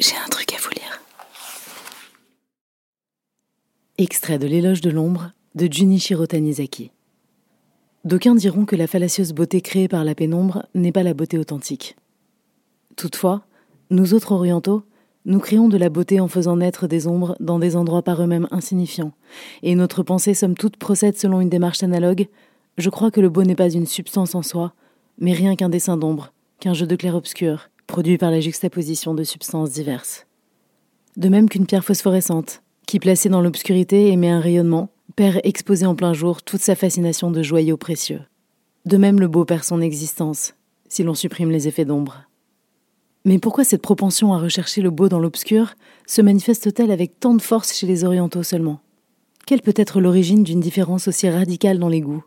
J'ai un truc à vous lire. Extrait de L'éloge de l'ombre de Junichiro Tanizaki. D'aucuns diront que la fallacieuse beauté créée par la pénombre n'est pas la beauté authentique. Toutefois, nous autres orientaux, nous créons de la beauté en faisant naître des ombres dans des endroits par eux-mêmes insignifiants, et notre pensée somme toute procède selon une démarche analogue. Je crois que le beau n'est pas une substance en soi, mais rien qu'un dessin d'ombre, qu'un jeu de clair-obscur, produit par la juxtaposition de substances diverses. De même qu'une pierre phosphorescente, qui placée dans l'obscurité émet un rayonnement, perd exposé en plein jour toute sa fascination de joyaux précieux. De même le beau perd son existence, si l'on supprime les effets d'ombre. Mais pourquoi cette propension à rechercher le beau dans l'obscur se manifeste-t-elle avec tant de force chez les orientaux seulement? Quelle peut être l'origine d'une différence aussi radicale dans les goûts?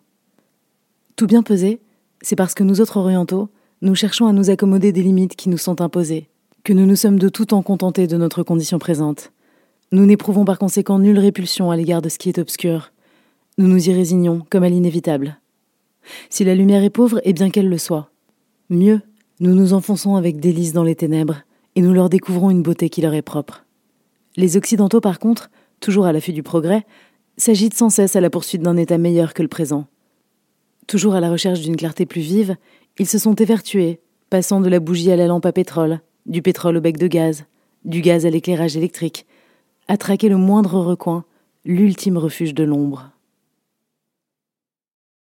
Tout bien pesé, c'est parce que nous autres orientaux, nous cherchons à nous accommoder des limites qui nous sont imposées, que nous nous sommes de tout temps contentés de notre condition présente. Nous n'éprouvons par conséquent nulle répulsion à l'égard de ce qui est obscur. Nous nous y résignons comme à l'inévitable. Si la lumière est pauvre, et bien qu'elle le soit. Mieux, nous nous enfonçons avec délice dans les ténèbres, et nous leur découvrons une beauté qui leur est propre. Les Occidentaux, par contre, toujours à l'affût du progrès, s'agitent sans cesse à la poursuite d'un état meilleur que le présent. Toujours à la recherche d'une clarté plus vive, ils se sont évertués, passant de la bougie à la lampe à pétrole, du pétrole au bec de gaz, du gaz à l'éclairage électrique, à traquer le moindre recoin, l'ultime refuge de l'ombre.